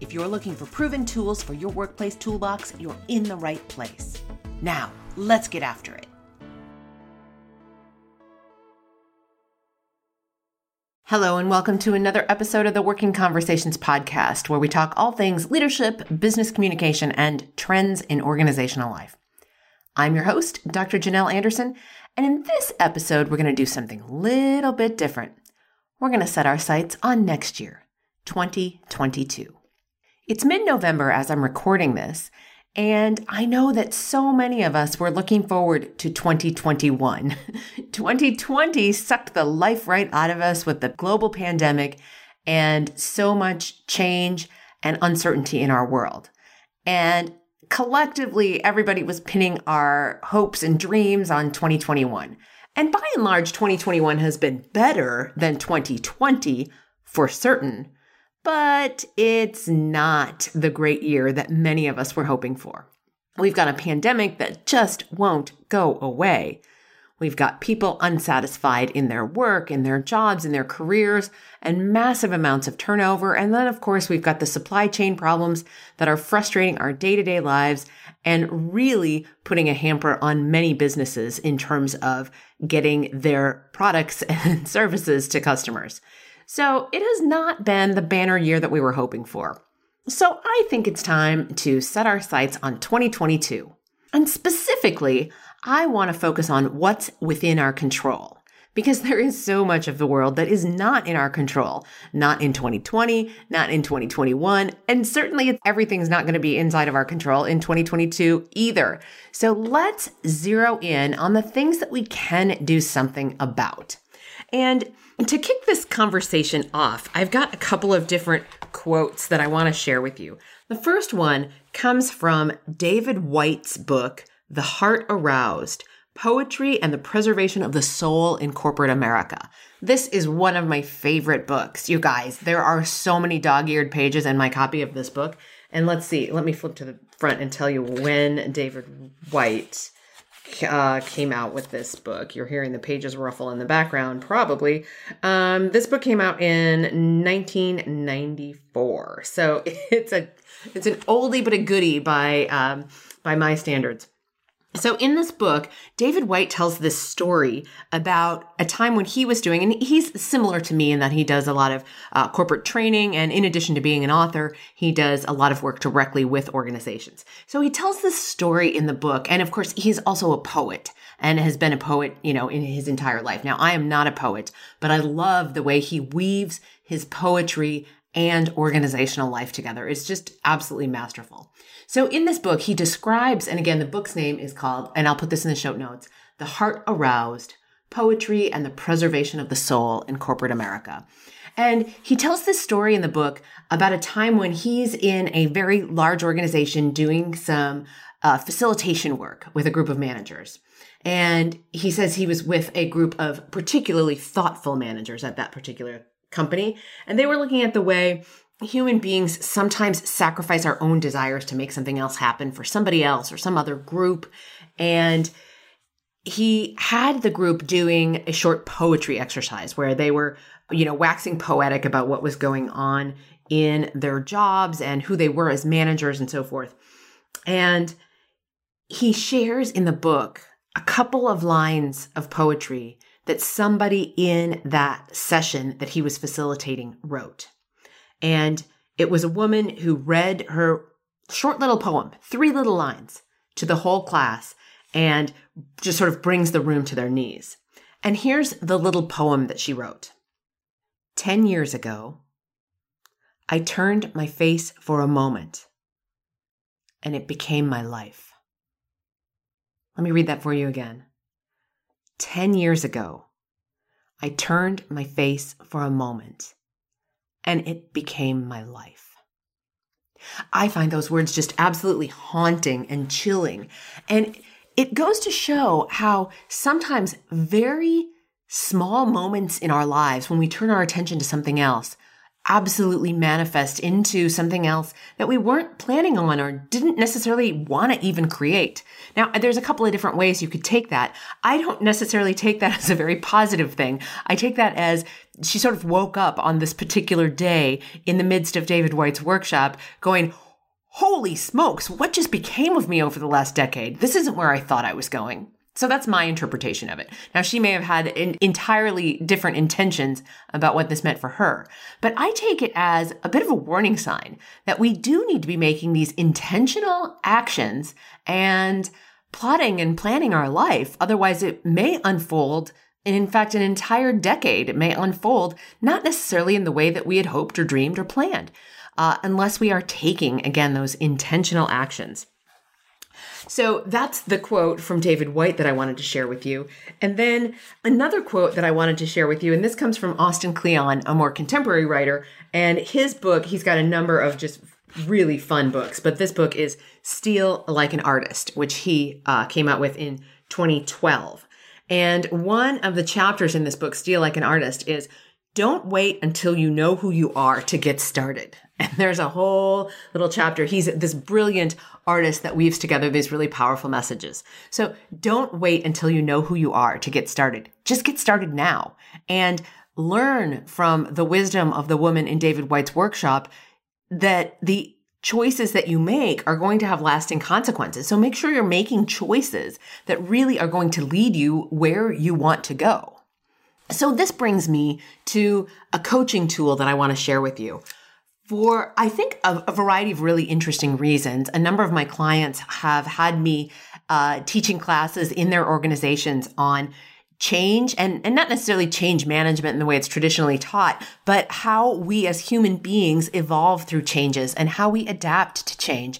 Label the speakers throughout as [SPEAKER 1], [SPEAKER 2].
[SPEAKER 1] If you're looking for proven tools for your workplace toolbox, you're in the right place. Now, let's get after it. Hello, and welcome to another episode of the Working Conversations podcast, where we talk all things leadership, business communication, and trends in organizational life. I'm your host, Dr. Janelle Anderson, and in this episode, we're going to do something a little bit different. We're going to set our sights on next year, 2022. It's mid November as I'm recording this, and I know that so many of us were looking forward to 2021. 2020 sucked the life right out of us with the global pandemic and so much change and uncertainty in our world. And collectively, everybody was pinning our hopes and dreams on 2021. And by and large, 2021 has been better than 2020 for certain but it's not the great year that many of us were hoping for. We've got a pandemic that just won't go away. We've got people unsatisfied in their work, in their jobs, in their careers, and massive amounts of turnover. And then, of course, we've got the supply chain problems that are frustrating our day to day lives and really putting a hamper on many businesses in terms of getting their products and services to customers. So it has not been the banner year that we were hoping for. So I think it's time to set our sights on 2022. And specifically, I want to focus on what's within our control because there is so much of the world that is not in our control. Not in 2020, not in 2021, and certainly everything's not going to be inside of our control in 2022 either. So let's zero in on the things that we can do something about. And to kick this conversation off, I've got a couple of different quotes that I want to share with you. The first one comes from David Whyte's book, The Heart Aroused Poetry and the Preservation of the Soul in Corporate America. This is one of my favorite books. You guys, there are so many dog eared pages in my copy of this book. And let's see, let me flip to the front and tell you when David Whyte uh, came out with this book. You're hearing the pages ruffle in the background, probably. Um, this book came out in 1994, so it's a it's an oldie but a goodie by um, by my standards. So, in this book, David Whyte tells this story about a time when he was doing, and he's similar to me in that he does a lot of uh, corporate training. And in addition to being an author, he does a lot of work directly with organizations. So, he tells this story in the book. And of course, he's also a poet and has been a poet, you know, in his entire life. Now, I am not a poet, but I love the way he weaves his poetry and organizational life together. It's just absolutely masterful. So in this book, he describes, and again, the book's name is called, and I'll put this in the show notes, The Heart Aroused Poetry and the Preservation of the Soul in Corporate America. And he tells this story in the book about a time when he's in a very large organization doing some uh, facilitation work with a group of managers. And he says he was with a group of particularly thoughtful managers at that particular company. And they were looking at the way human beings sometimes sacrifice our own desires to make something else happen for somebody else or some other group. And he had the group doing a short poetry exercise where they were, you know, waxing poetic about what was going on in their jobs and who they were as managers and so forth. And he shares in the book a couple of lines of poetry that somebody in that session that he was facilitating wrote. And it was a woman who read her short little poem, three little lines, to the whole class and just sort of brings the room to their knees. And here's the little poem that she wrote Ten years ago, I turned my face for a moment and it became my life. Let me read that for you again. Ten years ago, I turned my face for a moment and it became my life. I find those words just absolutely haunting and chilling. And it goes to show how sometimes very small moments in our lives when we turn our attention to something else absolutely manifest into something else that we weren't planning on or didn't necessarily want to even create. Now, there's a couple of different ways you could take that. I don't necessarily take that as a very positive thing. I take that as she sort of woke up on this particular day in the midst of David Whyte's workshop going, Holy smokes, what just became of me over the last decade? This isn't where I thought I was going. So that's my interpretation of it. Now, she may have had entirely different intentions about what this meant for her, but I take it as a bit of a warning sign that we do need to be making these intentional actions and plotting and planning our life. Otherwise, it may unfold and in fact, an entire decade, may unfold not necessarily in the way that we had hoped or dreamed or planned, uh, unless we are taking, again, those intentional actions. So that's the quote from David Whyte that I wanted to share with you. And then another quote that I wanted to share with you, and this comes from Austin Kleon, a more contemporary writer. And his book, he's got a number of just really fun books, but this book is Steal Like an Artist, which he uh, came out with in 2012. And one of the chapters in this book, Steal Like an Artist, is don't wait until you know who you are to get started. And there's a whole little chapter. He's this brilliant artist that weaves together these really powerful messages. So don't wait until you know who you are to get started. Just get started now and learn from the wisdom of the woman in David Whyte's workshop that the choices that you make are going to have lasting consequences. So make sure you're making choices that really are going to lead you where you want to go. So this brings me to a coaching tool that I want to share with you. For, I think, a, a variety of really interesting reasons, a number of my clients have had me uh, teaching classes in their organizations on change and, and not necessarily change management in the way it's traditionally taught, but how we as human beings evolve through changes and how we adapt to change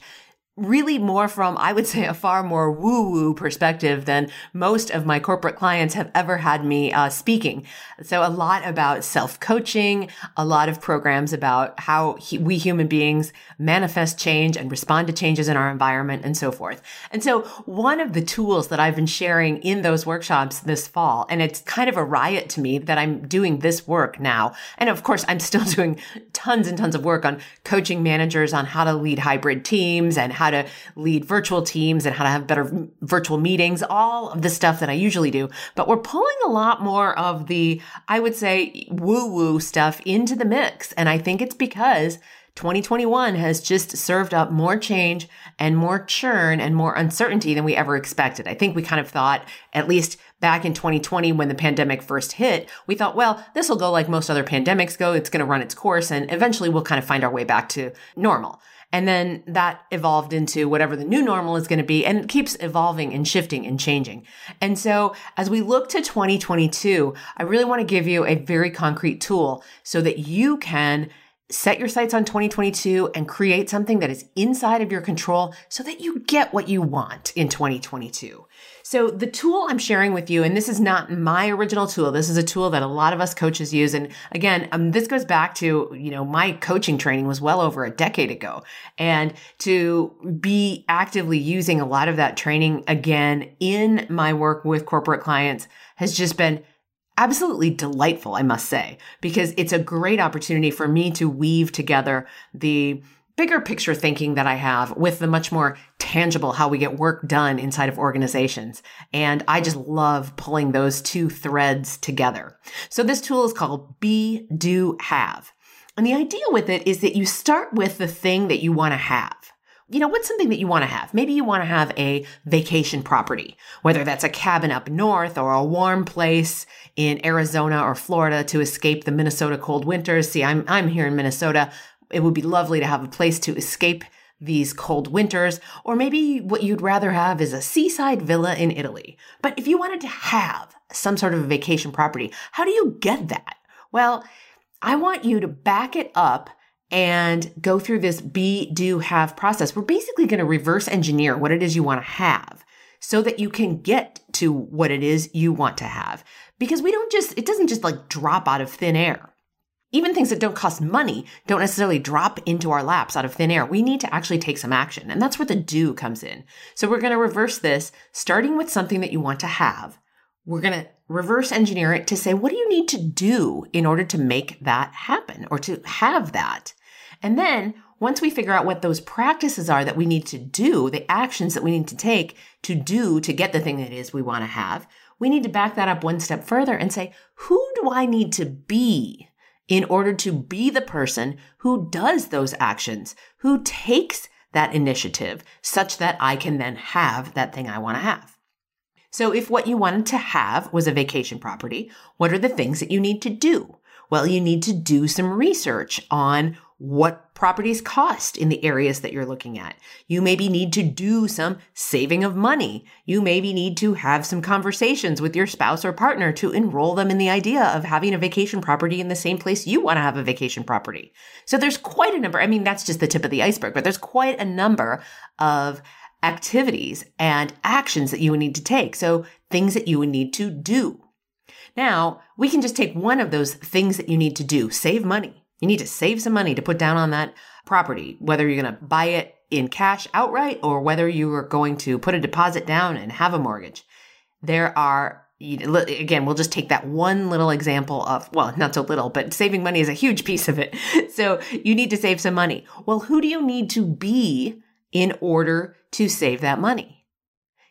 [SPEAKER 1] really more from, I would say, a far more woo woo perspective than most of my corporate clients have ever had me uh, speaking. So a lot about self coaching, a lot of programs about how he, we human beings manifest change and respond to changes in our environment and so forth. And so one of the tools that I've been sharing in those workshops this fall, and it's kind of a riot to me that I'm doing this work now. And of course, I'm still doing tons and tons of work on coaching managers on how to lead hybrid teams and how how to lead virtual teams and how to have better virtual meetings, all of the stuff that I usually do. But we're pulling a lot more of the, I would say, woo woo stuff into the mix. And I think it's because 2021 has just served up more change and more churn and more uncertainty than we ever expected. I think we kind of thought, at least back in 2020 when the pandemic first hit, we thought, well, this will go like most other pandemics go. It's going to run its course and eventually we'll kind of find our way back to normal. And then that evolved into whatever the new normal is going to be and it keeps evolving and shifting and changing. And so as we look to 2022, I really want to give you a very concrete tool so that you can set your sights on 2022 and create something that is inside of your control so that you get what you want in 2022. So the tool I'm sharing with you, and this is not my original tool. This is a tool that a lot of us coaches use. And again, um, this goes back to, you know, my coaching training was well over a decade ago. And to be actively using a lot of that training again in my work with corporate clients has just been absolutely delightful, I must say, because it's a great opportunity for me to weave together the bigger picture thinking that I have with the much more tangible how we get work done inside of organizations. And I just love pulling those two threads together. So this tool is called Be, Do, Have. And the idea with it is that you start with the thing that you want to have you know, what's something that you want to have? Maybe you want to have a vacation property, whether that's a cabin up north or a warm place in Arizona or Florida to escape the Minnesota cold winters. See, I'm, I'm here in Minnesota. It would be lovely to have a place to escape these cold winters, or maybe what you'd rather have is a seaside villa in Italy. But if you wanted to have some sort of a vacation property, how do you get that? Well, I want you to back it up and go through this be, do, have process. We're basically going to reverse engineer what it is you want to have so that you can get to what it is you want to have. Because we don't just, it doesn't just like drop out of thin air. even things that don't cost money don't necessarily drop into our laps out of thin air. We need to actually take some action. And that's where the do comes in. So we're going to reverse this starting with something that you want to have. We're going to reverse engineer it to say, what do you need to do in order to make that happen or to have that? And then once we figure out what those practices are that we need to do, the actions that we need to take to do to get the thing that is we want to have, we need to back that up one step further and say, who do I need to be in order to be the person who does those actions, who takes that initiative such that I can then have that thing I want to have. So if what you wanted to have was a vacation property, what are the things that you need to do? Well, you need to do some research on what properties cost in the areas that you're looking at. You maybe need to do some saving of money. You maybe need to have some conversations with your spouse or partner to enroll them in the idea of having a vacation property in the same place you want to have a vacation property. So there's quite a number. I mean, that's just the tip of the iceberg, but there's quite a number of activities and actions that you would need to take. So things that you would need to do. Now, we can just take one of those things that you need to do, save money. You need to save some money to put down on that property, whether you're going to buy it in cash outright or whether you are going to put a deposit down and have a mortgage. There are again, we'll just take that one little example of, well, not so little, but saving money is a huge piece of it. So you need to save some money. Well, who do you need to be in order to save that money?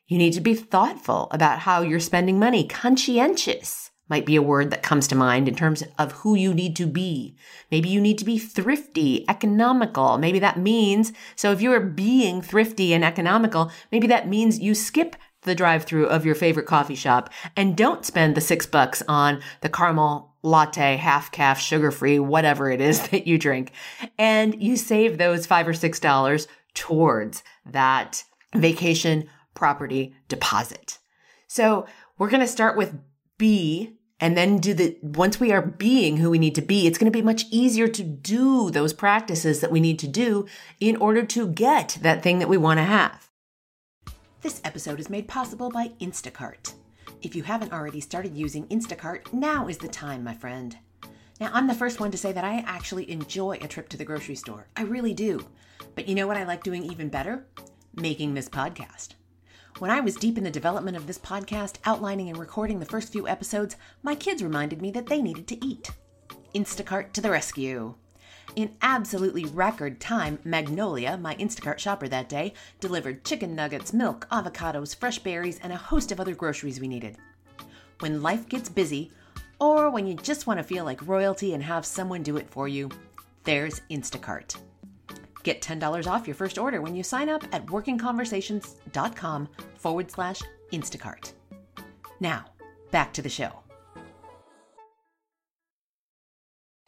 [SPEAKER 1] You need to be thoughtful about how you're spending money, conscientious might be a word that comes to mind in terms of who you need to be. Maybe you need to be thrifty, economical. Maybe that means, so if you are being thrifty and economical, maybe that means you skip the drive through of your favorite coffee shop and don't spend the six bucks on the caramel latte, half calf, sugar free, whatever it is that you drink. And you save those five or six dollars towards that vacation property deposit. So we're going to start with be and then do the once we are being who we need to be it's going to be much easier to do those practices that we need to do in order to get that thing that we want to have. This episode is made possible by instacart. If you haven't already started using instacart now is the time my friend. Now i'm the first one to say that i actually enjoy a trip to the grocery store. I really do. But you know what i like doing even better? Making this podcast when I was deep in the development of this podcast, outlining and recording the first few episodes, my kids reminded me that they needed to eat. Instacart to the rescue. In absolutely record time, Magnolia, my Instacart shopper that day, delivered chicken nuggets, milk, avocados, fresh berries, and a host of other groceries we needed. When life gets busy, or when you just want to feel like royalty and have someone do it for you, there's Instacart. Get $10 off your first order when you sign up at workingconversations.com forward slash Instacart. Now, back to the show.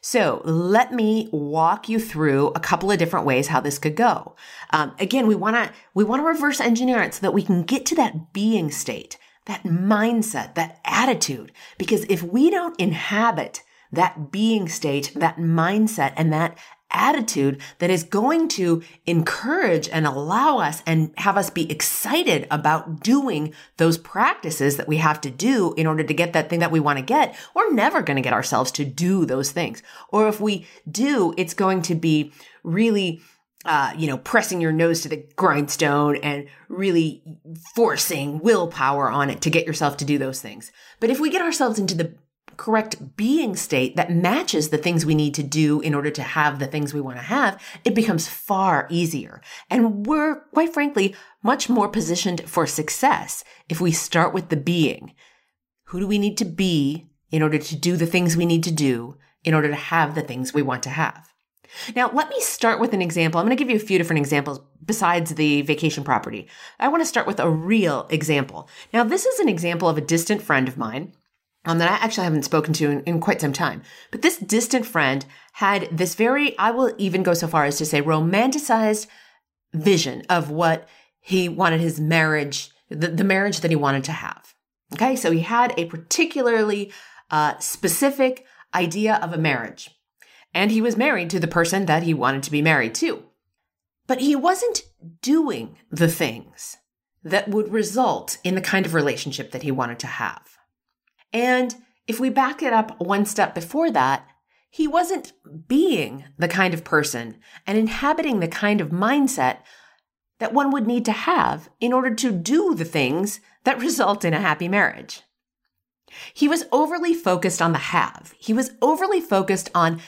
[SPEAKER 1] So let me walk you through a couple of different ways how this could go. Um, again, we want to we want to reverse engineer it so that we can get to that being state, that mindset, that attitude. Because if we don't inhabit that being state, that mindset, and that attitude that is going to encourage and allow us and have us be excited about doing those practices that we have to do in order to get that thing that we want to get, we're never going to get ourselves to do those things. Or if we do, it's going to be really uh, you know, pressing your nose to the grindstone and really forcing willpower on it to get yourself to do those things. But if we get ourselves into the correct being state that matches the things we need to do in order to have the things we want to have, it becomes far easier. And we're, quite frankly, much more positioned for success if we start with the being. Who do we need to be in order to do the things we need to do in order to have the things we want to have? Now, let me start with an example. I'm going to give you a few different examples besides the vacation property. I want to start with a real example. Now, this is an example of a distant friend of mine um, that I actually haven't spoken to in, in quite some time. But this distant friend had this very, I will even go so far as to say, romanticized vision of what he wanted his marriage, the, the marriage that he wanted to have. Okay, so he had a particularly uh, specific idea of a marriage. And he was married to the person that he wanted to be married to. But he wasn't doing the things that would result in the kind of relationship that he wanted to have. And if we back it up one step before that, he wasn't being the kind of person and inhabiting the kind of mindset that one would need to have in order to do the things that result in a happy marriage. He was overly focused on the have. He was overly focused on,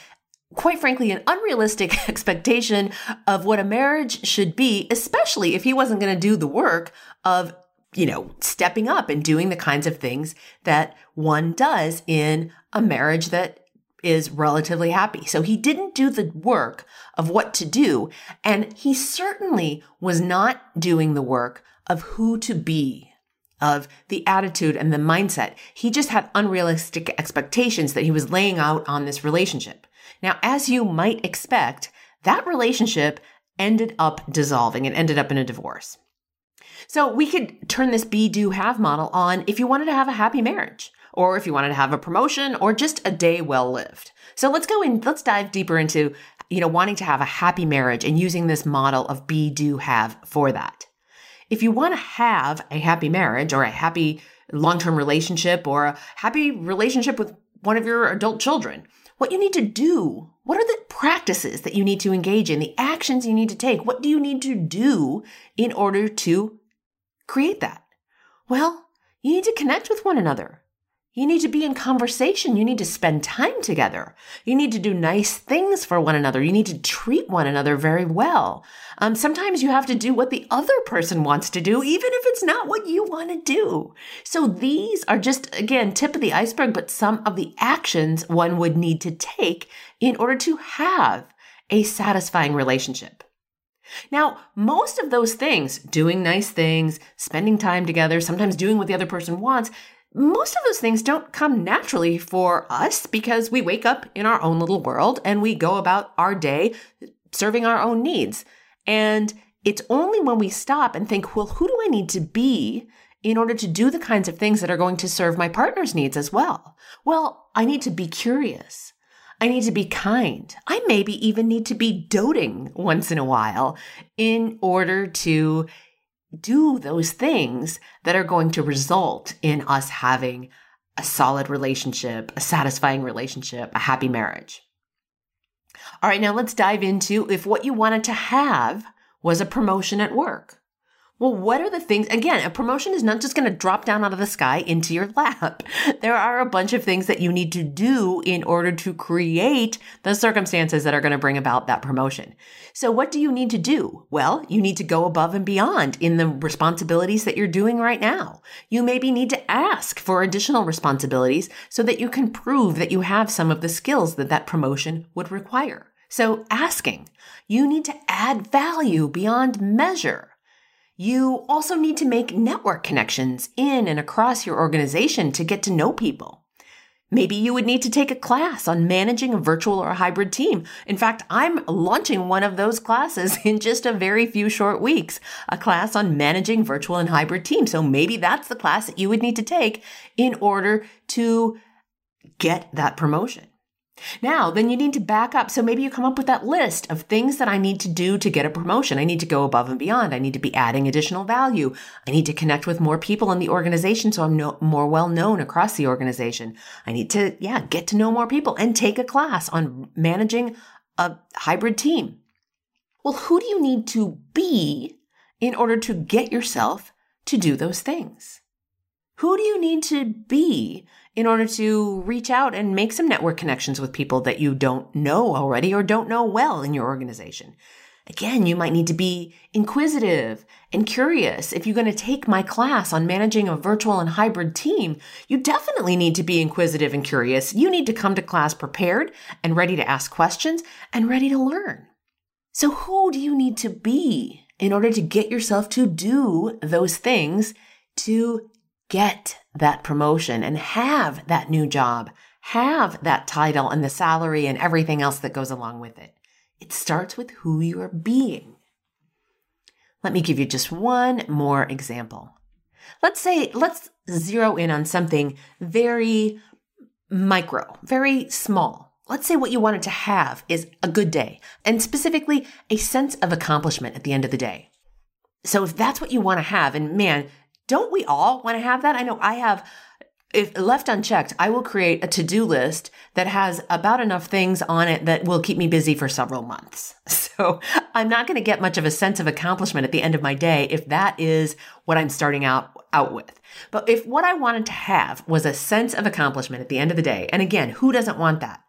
[SPEAKER 1] quite frankly, an unrealistic expectation of what a marriage should be, especially if he wasn't going to do the work of, you know, stepping up and doing the kinds of things that one does in a marriage that is relatively happy. So he didn't do the work of what to do. And he certainly was not doing the work of who to be, of the attitude and the mindset. He just had unrealistic expectations that he was laying out on this relationship. Now, as you might expect, that relationship ended up dissolving and ended up in a divorce. So we could turn this be, do, have model on if you wanted to have a happy marriage or if you wanted to have a promotion or just a day well lived. So let's go in, let's dive deeper into, you know, wanting to have a happy marriage and using this model of be, do, have for that. If you want to have a happy marriage or a happy long term relationship or a happy relationship with one of your adult children, what you need to do, what are the practices that you need to engage in, the actions you need to take? What do you need to do in order to create that? Well, you need to connect with one another. You need to be in conversation. You need to spend time together. You need to do nice things for one another. You need to treat one another very well. Um, sometimes you have to do what the other person wants to do, even if it's not what you want to do. So these are just, again, tip of the iceberg, but some of the actions one would need to take in order to have a satisfying relationship. Now, most of those things, doing nice things, spending time together, sometimes doing what the other person wants, most of those things don't come naturally for us because we wake up in our own little world and we go about our day serving our own needs. And it's only when we stop and think, well, who do I need to be in order to do the kinds of things that are going to serve my partner's needs as well? Well, I need to be curious. I need to be kind. I maybe even need to be doting once in a while in order to do those things that are going to result in us having a solid relationship, a satisfying relationship, a happy marriage. All right, now let's dive into if what you wanted to have was a promotion at work. Well, what are the things? Again, a promotion is not just going to drop down out of the sky into your lap. There are a bunch of things that you need to do in order to create the circumstances that are going to bring about that promotion. So, what do you need to do? Well, you need to go above and beyond in the responsibilities that you're doing right now. You maybe need to ask for additional responsibilities so that you can prove that you have some of the skills that that promotion would require. So, asking, you need to add value beyond measure. You also need to make network connections in and across your organization to get to know people. Maybe you would need to take a class on managing a virtual or a hybrid team. In fact, I'm launching one of those classes in just a very few short weeks, a class on managing virtual and hybrid teams. So maybe that's the class that you would need to take in order to get that promotion. Now, then you need to back up. So maybe you come up with that list of things that I need to do to get a promotion. I need to go above and beyond. I need to be adding additional value. I need to connect with more people in the organization so I'm no, more well known across the organization. I need to, yeah, get to know more people and take a class on managing a hybrid team. Well, who do you need to be in order to get yourself to do those things? Who do you need to be in order to reach out and make some network connections with people that you don't know already or don't know well in your organization. Again, you might need to be inquisitive and curious. If you're going to take my class on managing a virtual and hybrid team, you definitely need to be inquisitive and curious. You need to come to class prepared and ready to ask questions and ready to learn. So who do you need to be in order to get yourself to do those things to get that promotion and have that new job, have that title and the salary and everything else that goes along with it. It starts with who you are being. Let me give you just one more example. Let's say, let's zero in on something very micro, very small. Let's say what you wanted to have is a good day and specifically a sense of accomplishment at the end of the day. So if that's what you want to have, and man, don't we all want to have that? I know I have if left unchecked, I will create a to-do list that has about enough things on it that will keep me busy for several months. So I'm not going to get much of a sense of accomplishment at the end of my day if that is what I'm starting out out with. But if what I wanted to have was a sense of accomplishment at the end of the day, and again, who doesn't want that?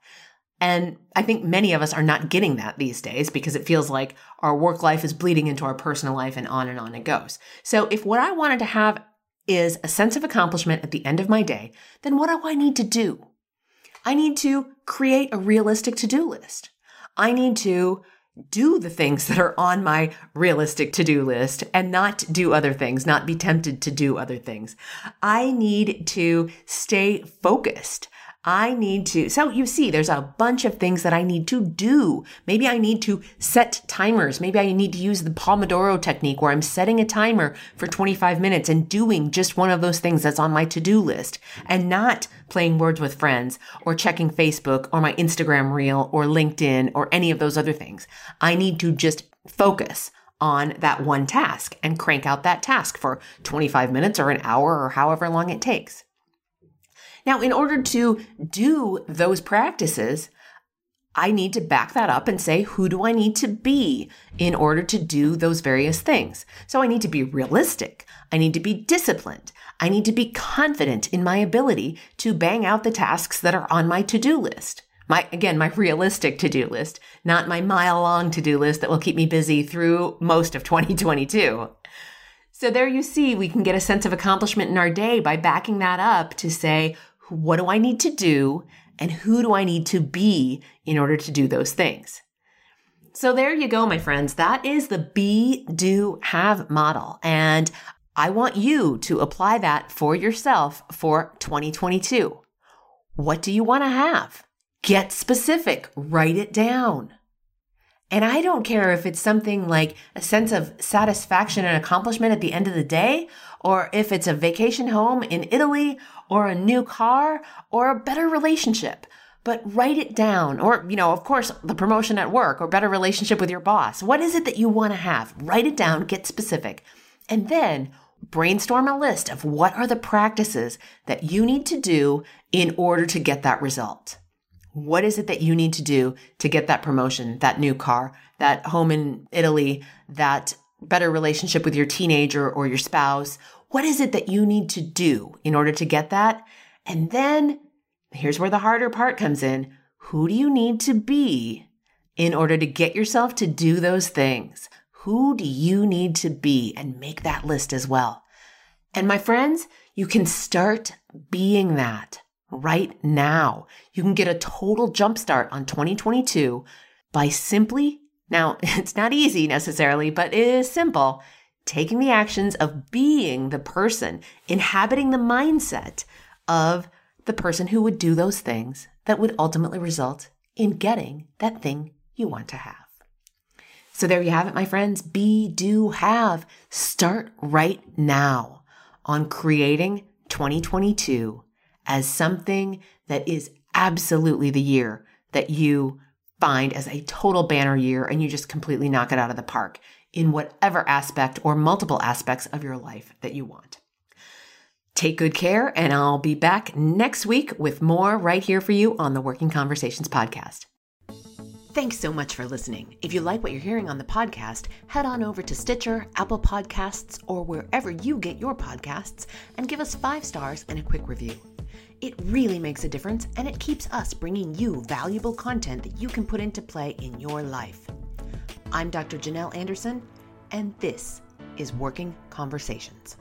[SPEAKER 1] And I think many of us are not getting that these days because it feels like our work life is bleeding into our personal life and on and on it goes. So if what I wanted to have is a sense of accomplishment at the end of my day, then what do I need to do? I need to create a realistic to do list. I need to do the things that are on my realistic to do list and not do other things, not be tempted to do other things. I need to stay focused. I need to, so you see, there's a bunch of things that I need to do. Maybe I need to set timers. Maybe I need to use the Pomodoro technique where I'm setting a timer for 25 minutes and doing just one of those things that's on my to-do list and not playing words with friends or checking Facebook or my Instagram reel or LinkedIn or any of those other things. I need to just focus on that one task and crank out that task for 25 minutes or an hour or however long it takes. Now, in order to do those practices, I need to back that up and say, who do I need to be in order to do those various things? So I need to be realistic. I need to be disciplined. I need to be confident in my ability to bang out the tasks that are on my to-do list. My, again, my realistic to-do list, not my mile long to-do list that will keep me busy through most of 2022. So there you see, we can get a sense of accomplishment in our day by backing that up to say, what do I need to do and who do I need to be in order to do those things? So there you go, my friends. That is the be, do, have model. And I want you to apply that for yourself for 2022. What do you want to have? Get specific. Write it down. And I don't care if it's something like a sense of satisfaction and accomplishment at the end of the day, or if it's a vacation home in Italy, or a new car, or a better relationship. But write it down, or, you know, of course, the promotion at work, or better relationship with your boss. What is it that you want to have? Write it down, get specific. And then brainstorm a list of what are the practices that you need to do in order to get that result. What is it that you need to do to get that promotion, that new car, that home in Italy, that better relationship with your teenager or your spouse? What is it that you need to do in order to get that? And then here's where the harder part comes in. Who do you need to be in order to get yourself to do those things? Who do you need to be? And make that list as well. And my friends, you can start being that right now. You can get a total jumpstart on 2022 by simply, now it's not easy necessarily, but it is simple, taking the actions of being the person, inhabiting the mindset of the person who would do those things that would ultimately result in getting that thing you want to have. So there you have it, my friends. Be, do, have. Start right now on creating 2022 as something that is absolutely the year that you find as a total banner year and you just completely knock it out of the park in whatever aspect or multiple aspects of your life that you want. Take good care, and I'll be back next week with more right here for you on the Working Conversations podcast. Thanks so much for listening. If you like what you're hearing on the podcast, head on over to Stitcher, Apple Podcasts, or wherever you get your podcasts and give us five stars and a quick review. It really makes a difference and it keeps us bringing you valuable content that you can put into play in your life. I'm Dr. Janelle Anderson, and this is Working Conversations.